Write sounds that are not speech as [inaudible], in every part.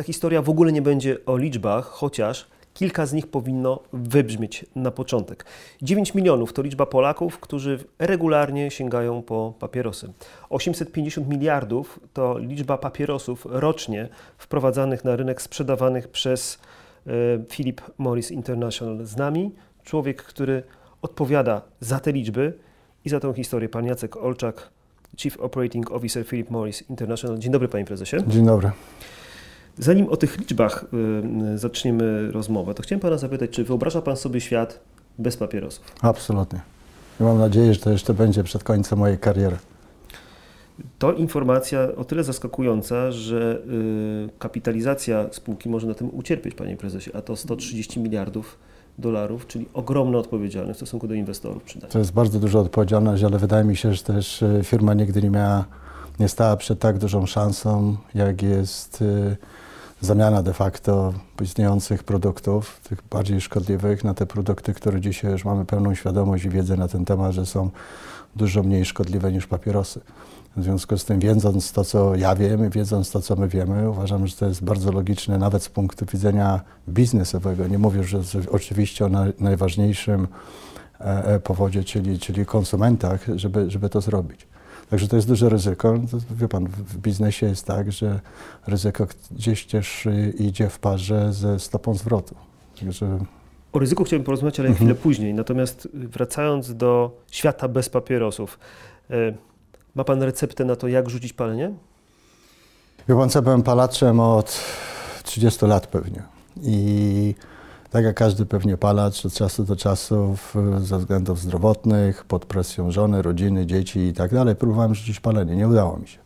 ta historia w ogóle nie będzie o liczbach, chociaż kilka z nich powinno wybrzmieć na początek. 9 milionów to liczba Polaków, którzy regularnie sięgają po papierosy. 850 miliardów to liczba papierosów rocznie wprowadzanych na rynek, sprzedawanych przez e, Philip Morris International. Z nami człowiek, który odpowiada za te liczby i za tę historię, pan Jacek Olczak, Chief Operating Officer Philip Morris International. Dzień dobry, panie prezesie. Dzień dobry. Zanim o tych liczbach y, zaczniemy rozmowę, to chciałem pana zapytać, czy wyobraża pan sobie świat bez papierosów? Absolutnie. I mam nadzieję, że to jeszcze będzie przed końcem mojej kariery. To informacja o tyle zaskakująca, że y, kapitalizacja spółki może na tym ucierpieć, panie prezesie, a to 130 miliardów dolarów, czyli ogromna odpowiedzialność w stosunku do inwestorów. To jest bardzo duża odpowiedzialność, ale wydaje mi się, że też y, firma nigdy nie miała, nie stała przed tak dużą szansą, jak jest y, zamiana de facto istniejących produktów, tych bardziej szkodliwych, na te produkty, które dzisiaj już mamy pełną świadomość i wiedzę na ten temat, że są dużo mniej szkodliwe niż papierosy. W związku z tym, wiedząc to, co ja wiem wiedząc to, co my wiemy, uważam, że to jest bardzo logiczne, nawet z punktu widzenia biznesowego. Nie mówię że oczywiście o najważniejszym e, e, powodzie, czyli, czyli konsumentach, żeby, żeby to zrobić. Także to jest duże ryzyko. Wie pan, w biznesie jest tak, że ryzyko gdzieś też idzie w parze ze stopą zwrotu. Także... O ryzyku chciałbym porozmawiać, ale mhm. chwilę później. Natomiast wracając do świata bez papierosów, e, ma pan receptę na to, jak rzucić palenie? Wie pan, co byłem palaczem od 30 lat pewnie. I tak jak każdy pewnie palacz od czasu do czasu ze względów zdrowotnych, pod presją żony, rodziny, dzieci i tak dalej, próbowałem rzucić palenie. Nie udało mi się.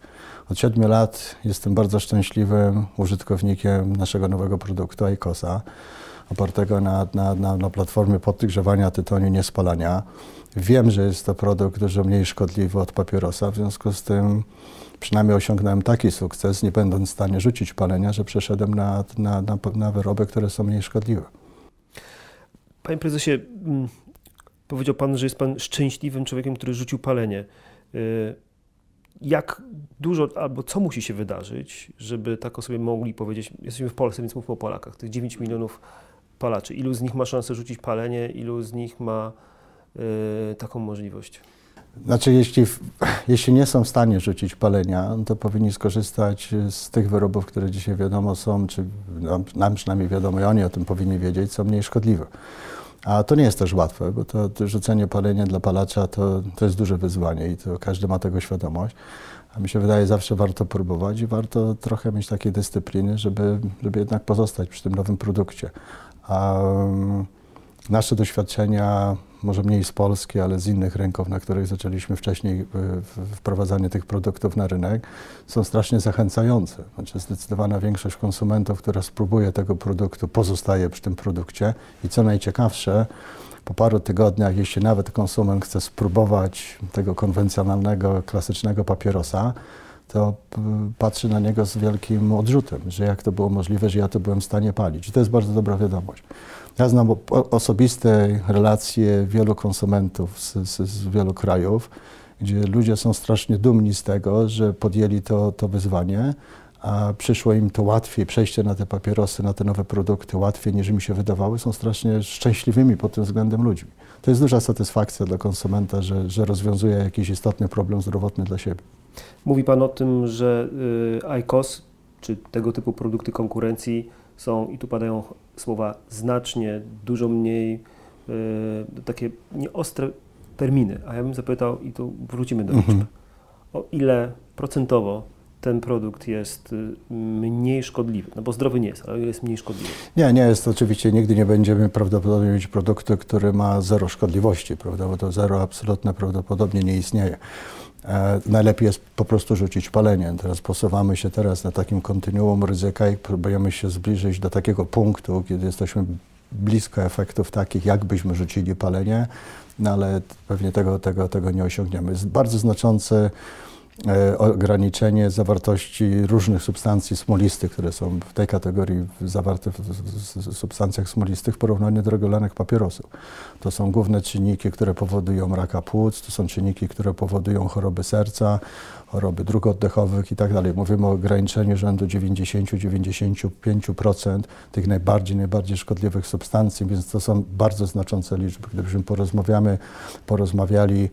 Od 7 lat jestem bardzo szczęśliwym użytkownikiem naszego nowego produktu ICOSA, opartego na, na, na, na platformie podgrzewania tytoniu niespalania. Wiem, że jest to produkt dużo mniej szkodliwy od papierosa, w związku z tym przynajmniej osiągnąłem taki sukces, nie będąc w stanie rzucić palenia, że przeszedłem na, na, na, na wyroby, które są mniej szkodliwe. Panie prezesie, mm, powiedział pan, że jest pan szczęśliwym człowiekiem, który rzucił palenie. Y, jak dużo, albo co musi się wydarzyć, żeby tak o sobie mogli powiedzieć, jesteśmy w Polsce, więc mówmy o Polakach, tych 9 milionów palaczy. Ilu z nich ma szansę rzucić palenie, ilu z nich ma y, taką możliwość? Znaczy, jeśli, [clears throat] jeśli nie są w stanie rzucić palenia, to powinni skorzystać z tych wyrobów, które dzisiaj wiadomo są, czy nam przynajmniej wiadomo i oni o tym powinni wiedzieć, są mniej szkodliwe. A to nie jest też łatwe, bo to, to rzucenie palenia dla palacza to, to jest duże wyzwanie i to każdy ma tego świadomość. A mi się wydaje, zawsze warto próbować i warto trochę mieć takiej dyscypliny, żeby, żeby jednak pozostać przy tym nowym produkcie. Um, nasze doświadczenia może mniej z Polski, ale z innych rynków, na których zaczęliśmy wcześniej e, wprowadzanie tych produktów na rynek, są strasznie zachęcające. Znaczy zdecydowana większość konsumentów, która spróbuje tego produktu, pozostaje przy tym produkcie i co najciekawsze, po paru tygodniach, jeśli nawet konsument chce spróbować tego konwencjonalnego, klasycznego papierosa, to patrzy na niego z wielkim odrzutem, że jak to było możliwe, że ja to byłem w stanie palić. I to jest bardzo dobra wiadomość. Ja znam osobiste relacje wielu konsumentów z, z, z, wielu krajów, gdzie ludzie są strasznie dumni z tego, że podjęli to, to wyzwanie, a przyszło im to łatwiej, przejście na te papierosy, na te nowe produkty łatwiej niż mi się wydawały, są strasznie szczęśliwymi pod tym względem ludźmi. To jest duża satysfakcja dla konsumenta, że, że rozwiązuje jakiś istotny problem zdrowotny dla siebie. Mówi Pan o tym, że y, ICOS, czy tego typu produkty konkurencji, są, i tu padają słowa znacznie, dużo mniej, yy, takie nieostre terminy. A ja bym zapytał, i tu wrócimy do liczb, mhm. o ile procentowo ten produkt jest y, mniej szkodliwy, no bo zdrowy nie jest, ale jest mniej szkodliwy. Nie, nie jest oczywiście, nigdy nie będziemy prawdopodobnie mieć produktu, który ma zero szkodliwości, prawda, bo to zero absolutne prawdopodobnie nie istnieje. E, najlepiej jest po prostu rzucić palenie. Teraz posuwamy się teraz na takim kontynuum ryzyka i próbujemy się zbliżyć do takiego punktu, kiedy jesteśmy blisko efektów takich, jakbyśmy rzucili palenie, no ale pewnie tego, tego, tego nie osiągniemy. Jest bardzo znaczący ograniczenie zawartości różnych substancji smolistych, które są w tej kategorii zawarte w, substancjach smolistych w porównaniu do regularnych papierosów. To są główne czynniki, które powodują raka płuc, to są czynniki, które powodują choroby serca, choroby dróg oddechowych i tak dalej. Mówimy o ograniczeniu rzędu 90-95% tych najbardziej, najbardziej szkodliwych substancji, więc to są bardzo znaczące liczby. Gdybyśmy porozmawiamy, porozmawiali e, e, e,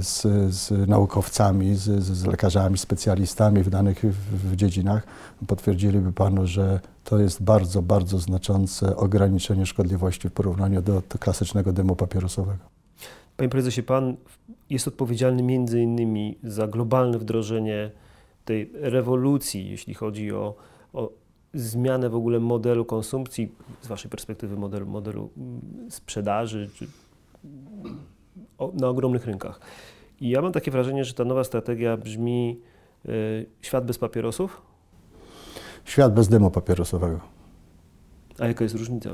z, z naukowcami, z, z, lekarzami, specjalistami w danych w, dziedzinach, potwierdziliby Panu, że to jest bardzo, bardzo znaczące ograniczenie szkodliwości w porównaniu do, do klasycznego dymu papierosowego. Panie prezesie, pan jest odpowiedzialny między innymi za globalne wdrożenie tej rewolucji, jeśli chodzi o, o zmianę w ogóle modelu konsumpcji, z Waszej perspektywy modelu, modelu mm, sprzedaży czy na ogromnych rynkach. I ja mam takie wrażenie, że ta nowa strategia brzmi y, świat bez papierosów? Świat bez dymu papierosowego. A jaka jest różnica?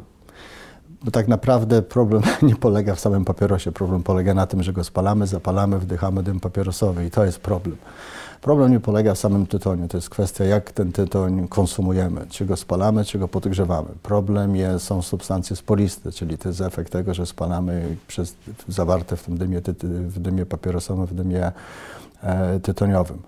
Bo tak naprawdę problem [laughs] nie polega w samym papierosie. Problem polega na tym, że go spalamy, zapalamy, wdychamy dym papierosowy i to jest problem. Problem nie polega w samym tytoniu. To jest kwestia, jak ten tytoń konsumujemy. Czy go spalamy, czy go podgrzewamy. Problem jest, są substancje spoliste, czyli to jest efekt tego, że spalamy przez, zawarte w tym dymie, w dymie papierosowym, w dymie e, tytoniowym.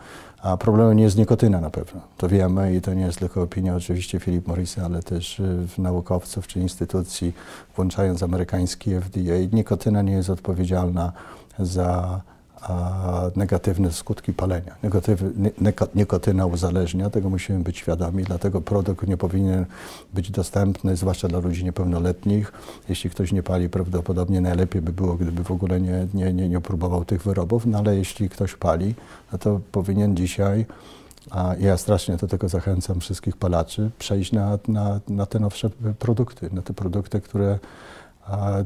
A problemem nie jest nikotyna na pewno. To wiemy i to nie jest tylko opinia oczywiście Philip Morrisa, ale też y, naukowców czy instytucji, włączając amerykański FDA. Nikotyna nie jest odpowiedzialna za negatywne skutki palenia. Negatywy, nikotyna uzależnia, tego musimy być świadomi, dlatego produkt nie powinien być dostępny, zwłaszcza dla ludzi niepełnoletnich. Jeśli ktoś nie pali, prawdopodobnie najlepiej by było, gdyby w ogóle nie, nie, nie, nie próbował tych wyrobów, no ale jeśli ktoś pali, no to powinien dzisiaj a ja strasznie do tego zachęcam wszystkich palaczy, przejść na, na, na te nowsze produkty, na te produkty, które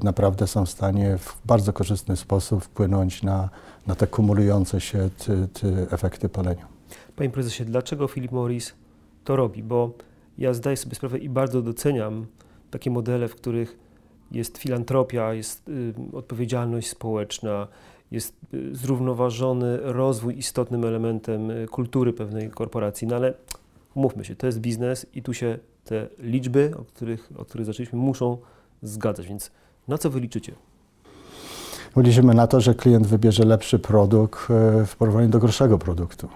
naprawdę są w stanie w bardzo korzystny sposób wpłynąć na, na te kumulujące się ty, ty efekty palenia. Panie prezesie, dlaczego Philip Morris to robi? Bo ja zdaję sobie sprawę i bardzo doceniam takie modele, w których jest filantropia, jest y, odpowiedzialność społeczna, jest y, zrównoważony rozwój istotnym elementem y, kultury pewnej korporacji. No ale mówmy się, to jest biznes i tu się te liczby, o których, o których zaczęliśmy, muszą zgadzać. Więc na co wy liczycie? Liczymy na to, że klient wybierze lepszy produkt e, w porównaniu do gorszego produktu.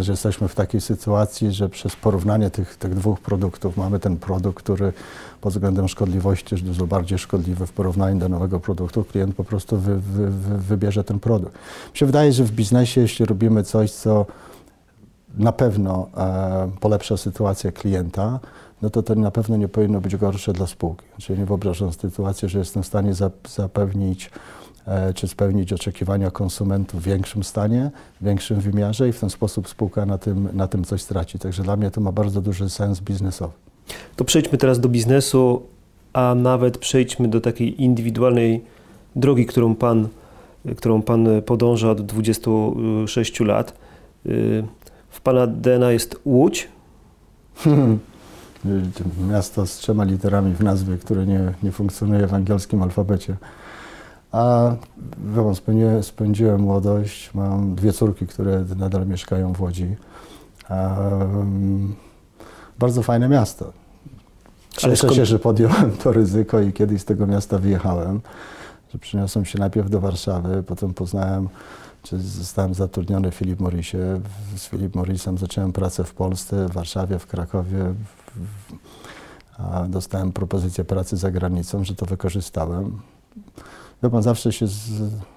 Że jesteśmy w takiej sytuacji, że przez porównanie tych, tych dwóch produktów mamy ten produkt, który pod względem szkodliwości jest dużo bardziej szkodliwy w porównaniu do nowego produktu. Klient po prostu wy, wy, wy, wybierze ten produkt. Mi się wydaje, że w biznesie, jeśli robimy coś, co na pewno e, polepsza sytuację klienta, no to to na pewno nie powinno być gorsze dla spółki. Czyli nie wyobrażam sytuacji, że jestem w stanie zapewnić e, czy spełnić oczekiwania konsumentów w większym stanie, w większym wymiarze i w ten sposób spółka na tym, na tym coś straci. Także dla mnie to ma bardzo duży sens biznesowy. To przejdźmy teraz do biznesu, a nawet przejdźmy do takiej indywidualnej drogi, którą Pan, którą pan podąża od 26 lat. Y, w Pana DNA jest Łódź. [laughs] miasto z trzema literami w nazwie, które nie, nie funkcjonuje w angielskim alfabecie. A wiem, spędziłem, spędziłem młodość, mam dwie córki, które nadal mieszkają w Łodzi. Um, bardzo fajne miasto. Cieszę skąd... się, że podjąłem to ryzyko i kiedyś z tego miasta wyjechałem. Że przyniosłem się najpierw do Warszawy, potem poznałem, czy zostałem zatrudniony w Philip Morrisie. Z Philip Morrisem zacząłem pracę w Polsce, w Warszawie, w Krakowie, dostałem propozycję pracy za granicą, że to wykorzystałem. Wie pan, zawsze się z,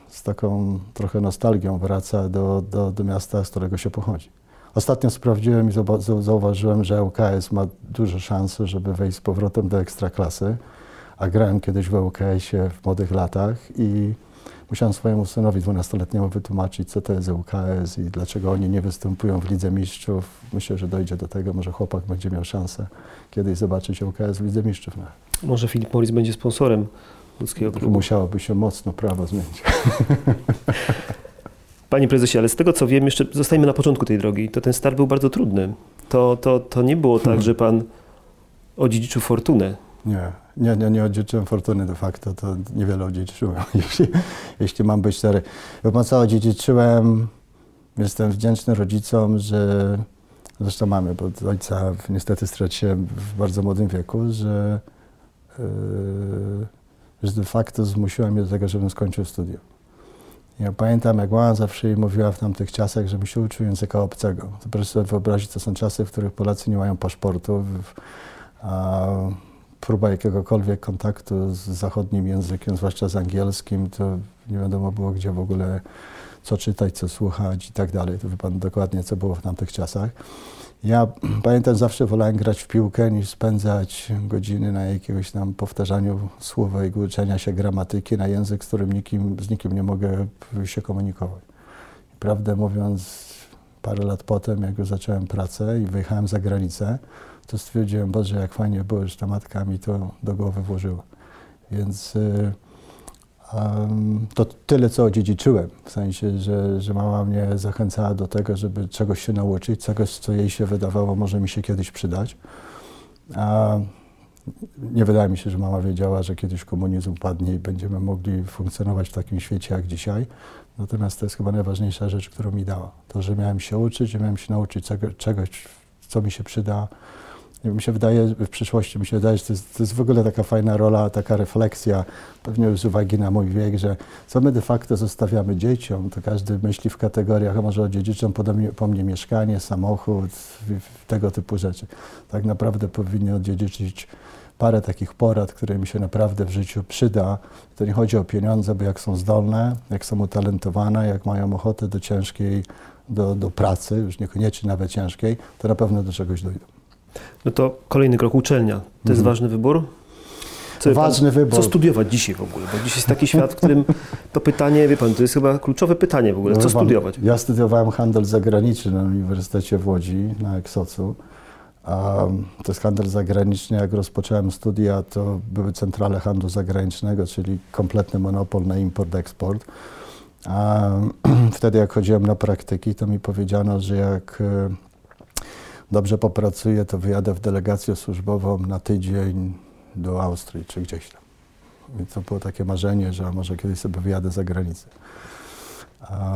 z taką trochę nostalgią wraca do, do, do miasta, z którego się pochodzi. Ostatnio sprawdziłem i zauważyłem, że ŁKS ma duże szanse, żeby wejść z powrotem do ekstraklasy, a grałem kiedyś w ŁKS-ie w młodych latach i musiałem swojemu synowi 12-letniemu wytłumaczyć, co to jest ŁKS i dlaczego oni nie występują w Lidze Mistrzów. Myślę, że dojdzie do tego, może chłopak będzie miał szansę kiedyś zobaczyć ŁKS w Lidze Mistrzów. No. Może Filip Morris będzie sponsorem ludzkiego klubu. Musiałoby się mocno prawo zmienić. [laughs] Panie prezesie, ale z tego co wiem, jeszcze zostajemy na początku tej drogi, to ten start był bardzo trudny. To, to, to nie było tak, że pan odziedziczył fortunę. Nie, nie, nie, nie odziedziczyłem fortuny de facto, to niewiele odziedziczyłem, [laughs] jeśli, jeśli mam być szczery. Bo pan co, odziedziczyłem Jestem wdzięczny rodzicom, że zresztą mamy, bo ojca niestety straciłem w bardzo młodym wieku, że, yy, że de facto zmusiła mnie do tego, żebym skończył studia. Ja pamiętam, jak mama zawsze jej mówiła w tamtych czasach, żebym się uczył języka obcego. To proszę sobie wyobrazić, to są czasy, w których Polacy nie mają paszportu, a próba jakiegokolwiek kontaktu z zachodnim językiem, zwłaszcza z angielskim, to nie wiadomo było, gdzie w ogóle co czytać, co słuchać i tak dalej. To wie pan dokładnie, co było w tamtych czasach. Ja [clears throat] pamiętam, zawsze wolałem grać w piłkę niż spędzać godziny na jakiegoś tam powtarzaniu słówek, uczenia się gramatyki na język, z którym nikim, z nikim nie mogę się komunikować. I prawdę mówiąc, parę lat potem, jak już zacząłem pracę i wyjechałem za granicę, to stwierdziłem, Boże, jak fajnie było, że ta matka mi to do głowy włożyła. Więc um, to tyle, co odziedziczyłem, w sensie, że, że mama mnie zachęcała do tego, żeby czegoś się nauczyć, czegoś, co jej się wydawało, może mi się kiedyś przydać. A nie wydaje mi się, że mama wiedziała, że kiedyś komunizm upadnie i będziemy mogli funkcjonować w takim świecie jak dzisiaj. Natomiast to jest chyba najważniejsza rzecz, którą mi dała. To, że miałem się uczyć, że miałem się nauczyć czegoś, co mi się przyda mi się wydaje, w przyszłości mi się wydaje, że to jest, to jest w ogóle taka fajna rola, taka refleksja, pewnie z uwagi na mój wiek, że co my de facto zostawiamy dzieciom, to każdy myśli w kategoriach, a może odziedziczą po, po mnie mieszkanie, samochód, tego typu rzeczy. Tak naprawdę powinien odziedziczyć parę takich porad, które mi się naprawdę w życiu przyda. To nie chodzi o pieniądze, bo jak są zdolne, jak są utalentowane, jak mają ochotę do ciężkiej, do, do pracy, już niekoniecznie nawet ciężkiej, to na pewno do czegoś dojdą. No to kolejny krok, uczelnia. To jest mhm. ważny wybór? Co, ważny pan, wybór. Co studiować dzisiaj w ogóle? Bo dzisiaj jest taki świat, w którym to pytanie, wie pan, to jest chyba kluczowe pytanie w ogóle. Co no, studiować? Ja studiowałem handel zagraniczny na Uniwersytecie w Łodzi, na Eksocu. to jest handel zagraniczny. Jak rozpocząłem studia, to były centrale handlu zagranicznego, czyli kompletny monopol na import-eksport. A [clears throat] wtedy, jak chodziłem na praktyki, to mi powiedziano, że jak e, dobrze popracuję, to wyjadę w delegację służbową na tydzień do Austrii czy gdzieś tam. I to było takie marzenie, że może kiedyś sobie wyjadę za granicę. A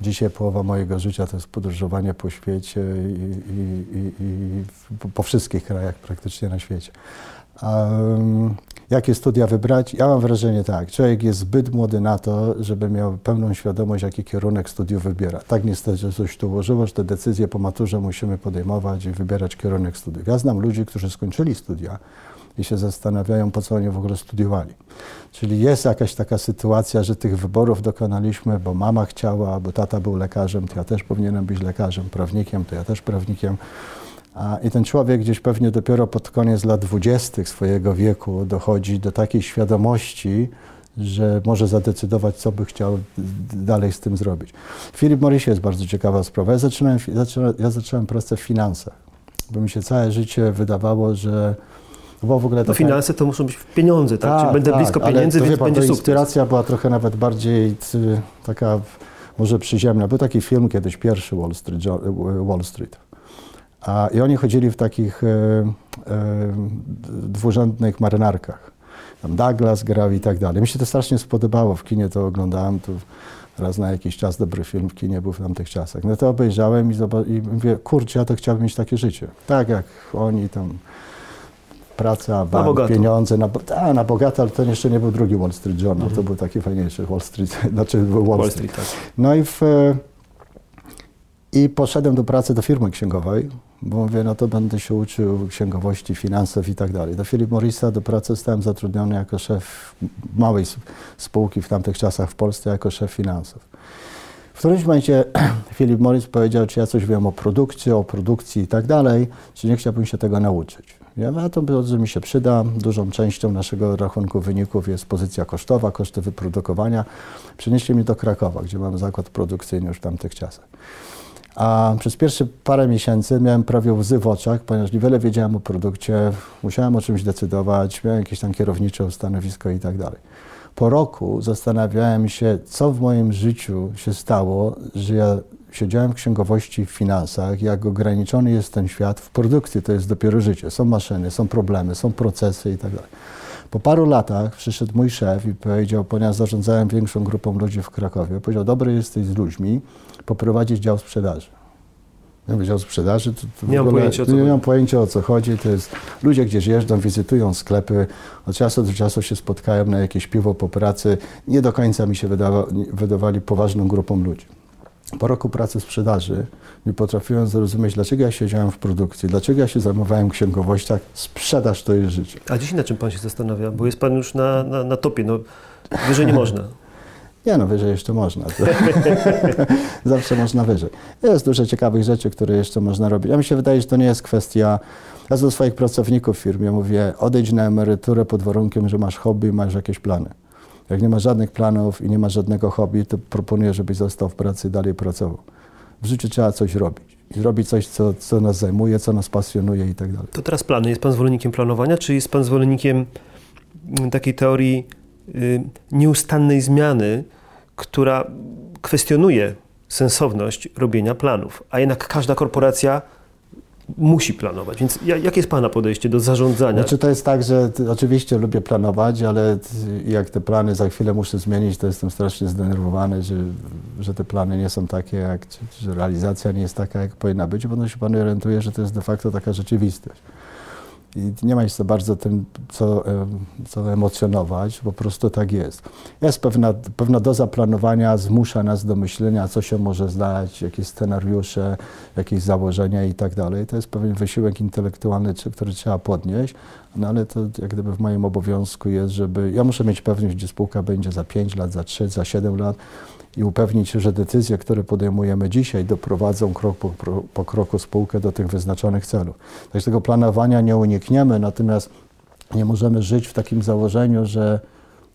dzisiaj połowa mojego życia to jest podróżowanie po świecie i, i, i, i po wszystkich krajach praktycznie na świecie. Jakie studia wybrać? Ja mam wrażenie tak, człowiek jest zbyt młody na to, żeby miał pełną świadomość, jaki kierunek studiów wybiera. Tak niestety że coś tu ułożyło, że te decyzje po maturze musimy podejmować i wybierać kierunek studiów. Ja znam ludzi, którzy skończyli studia i się zastanawiają, po co oni w ogóle studiowali. Czyli jest jakaś taka sytuacja, że tych wyborów dokonaliśmy, bo mama chciała, bo tata był lekarzem, to ja też powinienem być lekarzem, prawnikiem, to ja też prawnikiem. I ten człowiek gdzieś pewnie dopiero pod koniec lat dwudziestych swojego wieku dochodzi do takiej świadomości, że może zadecydować, co by chciał dalej z tym zrobić. Filip Morris jest bardzo ciekawa sprawa. Ja zacząłem, ja zacząłem pracę w finansach, bo mi się całe życie wydawało, że bo w ogóle no finanse to muszą być pieniądze, tak? tak będę tak, blisko pieniędzy, więc pan, będzie sukces. inspiracja była trochę nawet bardziej taka może przyziemna. Był taki film kiedyś, pierwszy Wall Street, Wall Street a, I oni chodzili w takich e, e, dwurzędnych marynarkach. Tam Douglas grał i tak dalej. Mi się to strasznie spodobało. W kinie to oglądałem. To raz na jakiś czas dobry film w kinie był w tamtych czasach. No to obejrzałem i, i mówię, kurczę, ja to chciałbym mieć takie życie. Tak jak oni tam praca, bank, na pieniądze, na, a, na bogato, ale to jeszcze nie był drugi Wall Street Journal, mhm. to był taki fajniejszy Wall Street, [laughs] znaczy Wall, Wall Street. Street tak. No i w, i poszedłem do pracy do firmy księgowej, bo mówię, no to będę się uczył księgowości, finansów i tak dalej. Do Philip Morrisa do pracy zostałem zatrudniony jako szef małej spółki w tamtych czasach w Polsce, jako szef finansów. W którymś momencie [clears throat] Philip Morris powiedział, czy ja coś wiem o produkcji, o produkcji i tak dalej, czy nie chciałbym się tego nauczyć. Ja mówię, a to bardzo mi się przyda. Dużą częścią naszego rachunku wyników jest pozycja kosztowa, koszty wyprodukowania. Przenieśli mnie do Krakowa, gdzie mam zakład produkcyjny już w tamtych czasach. A przez pierwsze parę miesięcy miałem prawie łzy w oczach, ponieważ niewiele wiedziałem o produkcie, musiałem o czymś decydować, miałem jakieś tam kierownicze stanowisko i tak dalej. Po roku zastanawiałem się, co w moim życiu się stało, że ja siedziałem w księgowości w finansach, jak ograniczony jest ten świat w produkcji, to jest dopiero życie. Są maszyny, są problemy, są procesy i tak dalej. Po paru latach przyszedł mój szef i powiedział, ponieważ zarządzałem większą grupą ludzi w Krakowie, powiedział, dobry jesteś z ludźmi, poprowadzić dział sprzedaży. Ja dział sprzedaży, to, to nie, mam pojęcia, nie mam pojęcia o co chodzi. To jest ludzie gdzieś jeżdżą, wizytują sklepy, od czasu do czasu się spotkają na jakieś piwo po pracy. Nie do końca mi się wydawa, wydawali poważną grupą ludzi. Po roku pracy sprzedaży nie potrafiłem zrozumieć, dlaczego ja siedziałem w produkcji, dlaczego ja się zajmowałem księgowością. Sprzedaż to jest życie. A dziś na czym Pan się zastanawia? Bo jest Pan już na, na, na topie, no wyżej nie można. Nie no, wyżej jeszcze można. [laughs] Zawsze można wyżej. Jest dużo ciekawych rzeczy, które jeszcze można robić. Ja mi się wydaje, że to nie jest kwestia... Ja do swoich pracowników w firmie mówię, odejdź na emeryturę pod warunkiem, że masz hobby i masz jakieś plany. Jak nie ma żadnych planów i nie ma żadnego hobby, to proponuję, żebyś został w pracy i dalej pracował. W życiu trzeba coś robić. I robić coś, co, co nas zajmuje, co nas pasjonuje i tak dalej. To teraz plany. Jest Pan zwolennikiem planowania, czy jest Pan zwolennikiem takiej teorii y, nieustannej zmiany, która kwestionuje sensowność robienia planów, a jednak każda korporacja musi planować. Więc jakie jest Pana podejście do zarządzania? Znaczy to jest tak, że oczywiście lubię planować, ale jak te plany za chwilę muszę zmienić, to jestem strasznie zdenerwowany, że, że te plany nie są takie, jak, że realizacja nie jest taka, jak powinna być, bo się Pan orientuje, że to jest de facto taka rzeczywistość i nie ma się za bardzo tym, co, co emocjonować, po prostu tak jest. Jest pewna, pewna doza planowania, zmusza nas do myślenia, co się może zdać, jakie scenariusze, jakieś założenia i tak dalej. To jest pewien wysiłek intelektualny, który trzeba podnieść, no ale to jak gdyby w moim obowiązku jest, żeby, ja muszę mieć pewność, gdzie spółka będzie za 5 lat, za 3, za 7 lat, i upewnić się, że decyzje, które podejmujemy dzisiaj, doprowadzą krok po, po kroku spółkę do tych wyznaczonych celów. Także tego planowania nie unikniemy, natomiast nie możemy żyć w takim założeniu, że,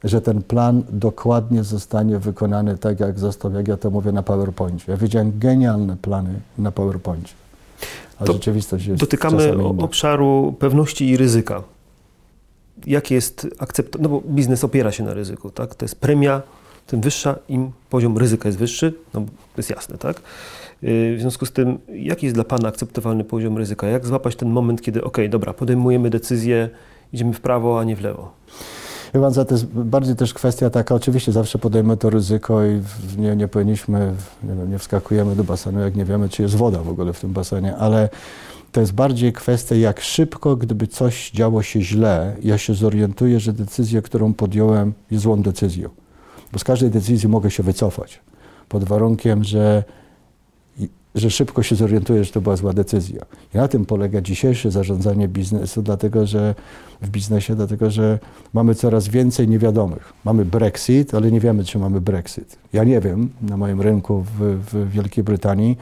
że ten plan dokładnie zostanie wykonany tak, jak został, jak ja to mówię, na PowerPoincie. Ja widziałem genialne plany na PowerPoincie. A to rzeczywistość jest Dotykamy obszaru pewności i ryzyka. Jak jest akcept... No bo biznes opiera się na ryzyku, tak? To jest premia tym wyższa, im poziom ryzyka jest wyższy, no to jest jasne, tak? Y, w związku z tym, jaki jest dla Pana akceptowalny poziom ryzyka? Jak złapać ten moment, kiedy, ok, dobra, podejmujemy decyzję, idziemy w prawo, a nie w lewo? Chyba to jest bardziej też kwestia taka, oczywiście zawsze podejmujemy to ryzyko i nie, nie powinniśmy, nie, wiem, nie wskakujemy do basenu, jak nie wiemy, czy jest woda w ogóle w tym basenie, ale to jest bardziej kwestia, jak szybko, gdyby coś działo się źle, ja się zorientuję, że decyzja, którą podjąłem, jest złą decyzją bo z każdej decyzji mogę się wycofać, pod warunkiem, że, że szybko się zorientuję, że to była zła decyzja. I na tym polega dzisiejsze zarządzanie biznesu, dlatego że w biznesie, dlatego że mamy coraz więcej niewiadomych. Mamy Brexit, ale nie wiemy, czy mamy Brexit. Ja nie wiem na moim rynku w, w Wielkiej Brytanii,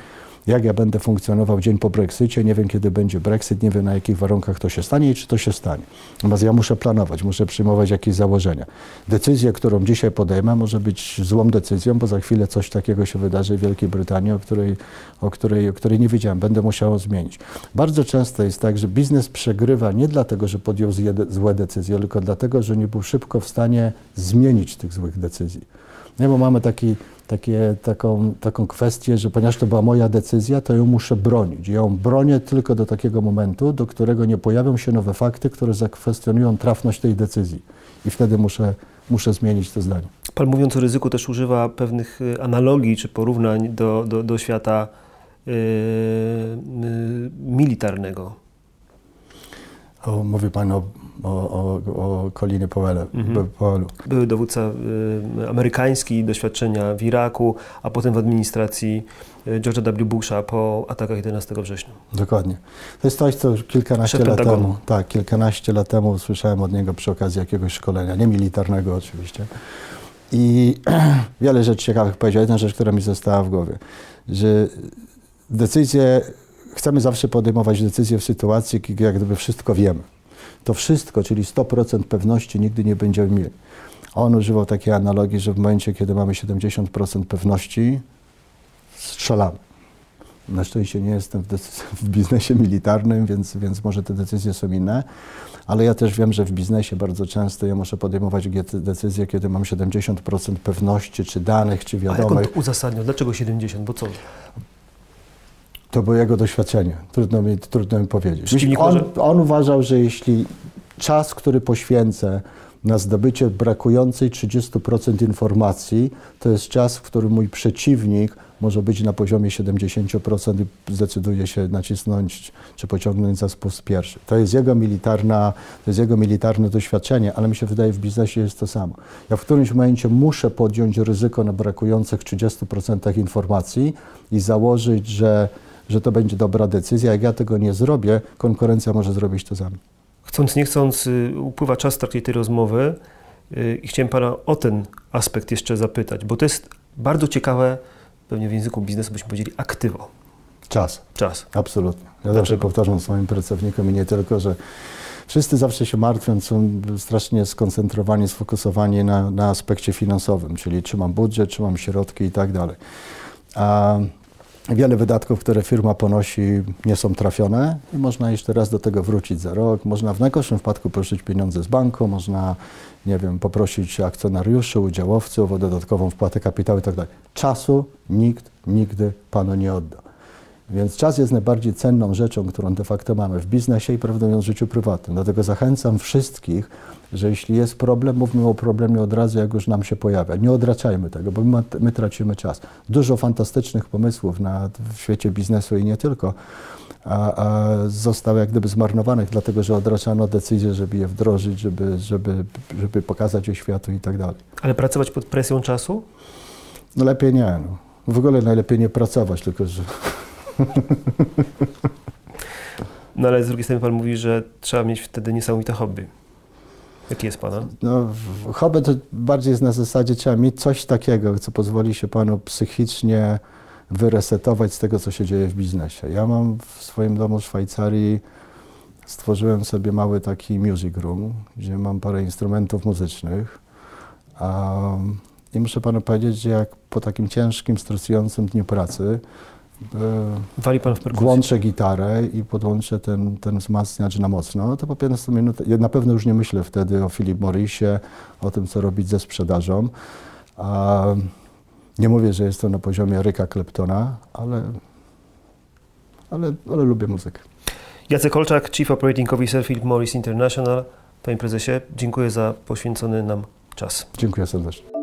jak ja będę funkcjonował dzień po Brexicie, nie wiem kiedy będzie Brexit, nie wiem na jakich warunkach to się stanie i czy to się stanie. Natomiast ja muszę planować, muszę przyjmować jakieś założenia. Decyzja, którą dzisiaj podejmę, może być złą decyzją, bo za chwilę coś takiego się wydarzy w Wielkiej Brytanii, o której, o której, o której nie wiedziałem, będę musiał zmienić. Bardzo często jest tak, że biznes przegrywa nie dlatego, że podjął złe decyzje, tylko dlatego, że nie był szybko w stanie zmienić tych złych decyzji. Nie, bo mamy taki takie, taką, taką kwestię, że ponieważ to była moja decyzja, to ją muszę bronić. Ją bronię tylko do takiego momentu, do którego nie pojawią się nowe fakty, które zakwestionują trafność tej decyzji. I wtedy muszę, muszę zmienić to zdanie. Pan mówiąc o ryzyku też używa pewnych y, analogii czy porównań do, do, do świata yy, yy, militarnego. O, mówi Pan o, o, o, o Colinie Powelu. Mhm. Były dowódca y, amerykański, doświadczenia w Iraku, a potem w administracji y, George'a W. Busha po atakach 11 września. Dokładnie. To jest coś, co kilkanaście lat temu, tak, kilkanaście lat temu usłyszałem od niego przy okazji jakiegoś szkolenia, nie militarnego oczywiście. I [clears throat] wiele rzeczy ciekawych powiedział. Jedna rzecz, która mi została w głowie, że decyzje chcemy zawsze podejmować decyzje w sytuacji, kiedy jak gdyby wszystko wiemy. To wszystko, czyli 100% pewności nigdy nie będziemy mieli. On używał takiej analogii, że w momencie, kiedy mamy 70% pewności, strzelamy. Na szczęście nie jestem w, w, biznesie militarnym, więc, więc może te decyzje są inne, ale ja też wiem, że w biznesie bardzo często ja muszę podejmować decyzje, kiedy mam 70% pewności, czy danych, czy wiadomych. A jak on to uzasadniał? Dlaczego 70? Bo co? To było jego doświadczenie. Trudno mi, trudno mi powiedzieć. On, on uważał, że jeśli czas, który poświęcę na zdobycie brakującej 30% informacji, to jest czas, w którym mój przeciwnik może być na poziomie 70% i zdecyduje się nacisnąć czy pociągnąć za spust pierwszy. To jest jego militarna, to jest jego militarne doświadczenie, ale mi się wydaje, w biznesie jest to samo. Ja w którymś momencie muszę podjąć ryzyko na brakujących 30% informacji i założyć, że, że to będzie dobra decyzja. Jak ja tego nie zrobię, konkurencja może zrobić to za mnie. Chcąc, nie chcąc, y, upływa czas w trakcie tej rozmowy y, i chciałem Pana o ten aspekt jeszcze zapytać, bo to jest bardzo ciekawe, pewnie w języku biznesu byśmy powiedzieli, aktywo. Czas. Czas. Absolutnie. Ja zawsze powtarzam swoim pracownikom i nie tylko, że wszyscy zawsze się martwią, są strasznie skoncentrowani, sfokusowani na, na aspekcie finansowym, czyli czy mam budżet, czy mam środki i tak dalej. A wiele wydatków, które firma ponosi, nie są trafione i można jeszcze raz do tego wrócić za rok. Można w najgorszym wypadku pożyczyć pieniądze z banku, można, nie wiem, poprosić akcjonariuszy, udziałowców o dodatkową wpłatę kapitału i tak. Czasu nikt nigdy panu nie odda. Więc czas jest najbardziej cenną rzeczą, którą de facto mamy w biznesie i prawdopodobnie w życiu prywatnym. Dlatego zachęcam wszystkich, że jeśli jest problem, mówmy o problemie od razu, jak już nam się pojawia. Nie odraczajmy tego, bo my, my tracimy czas. Dużo fantastycznych pomysłów na, w świecie biznesu i nie tylko a, a zostało jak gdyby zmarnowanych, dlatego że odraczano decyzję, żeby je wdrożyć, żeby, żeby, żeby pokazać je światu i tak dalej. Ale pracować pod presją czasu? No lepiej nie. No. W ogóle najlepiej nie pracować, tylko że no ale z drugiej strony Pan mówi, że trzeba mieć wtedy niesamowite hobby. Jakie jest Pana? No, hobby to bardziej jest na zasadzie, trzeba mieć coś takiego, co pozwoli się Panu psychicznie wyresetować z tego, co się dzieje w biznesie. Ja mam w swoim domu w Szwajcarii, stworzyłem sobie mały taki music room, gdzie mam parę instrumentów muzycznych. Um, I muszę Panu powiedzieć, że jak po takim ciężkim, stresującym dniu pracy, Wali pan w perkusję. włączę gitarę i podłączę ten, ten wzmacniacz na mocno, to po 15 minutach, na pewno już nie myślę wtedy o Philip Morrisie, o tym, co robić ze sprzedażą. A nie mówię, że jest to na poziomie Ryka Kleptona, ale, ale, ale lubię muzykę. Jacek Kolczak, Chief Operating Officer Philip Morris International. Panie prezesie, dziękuję za poświęcony nam czas. Dziękuję serdecznie.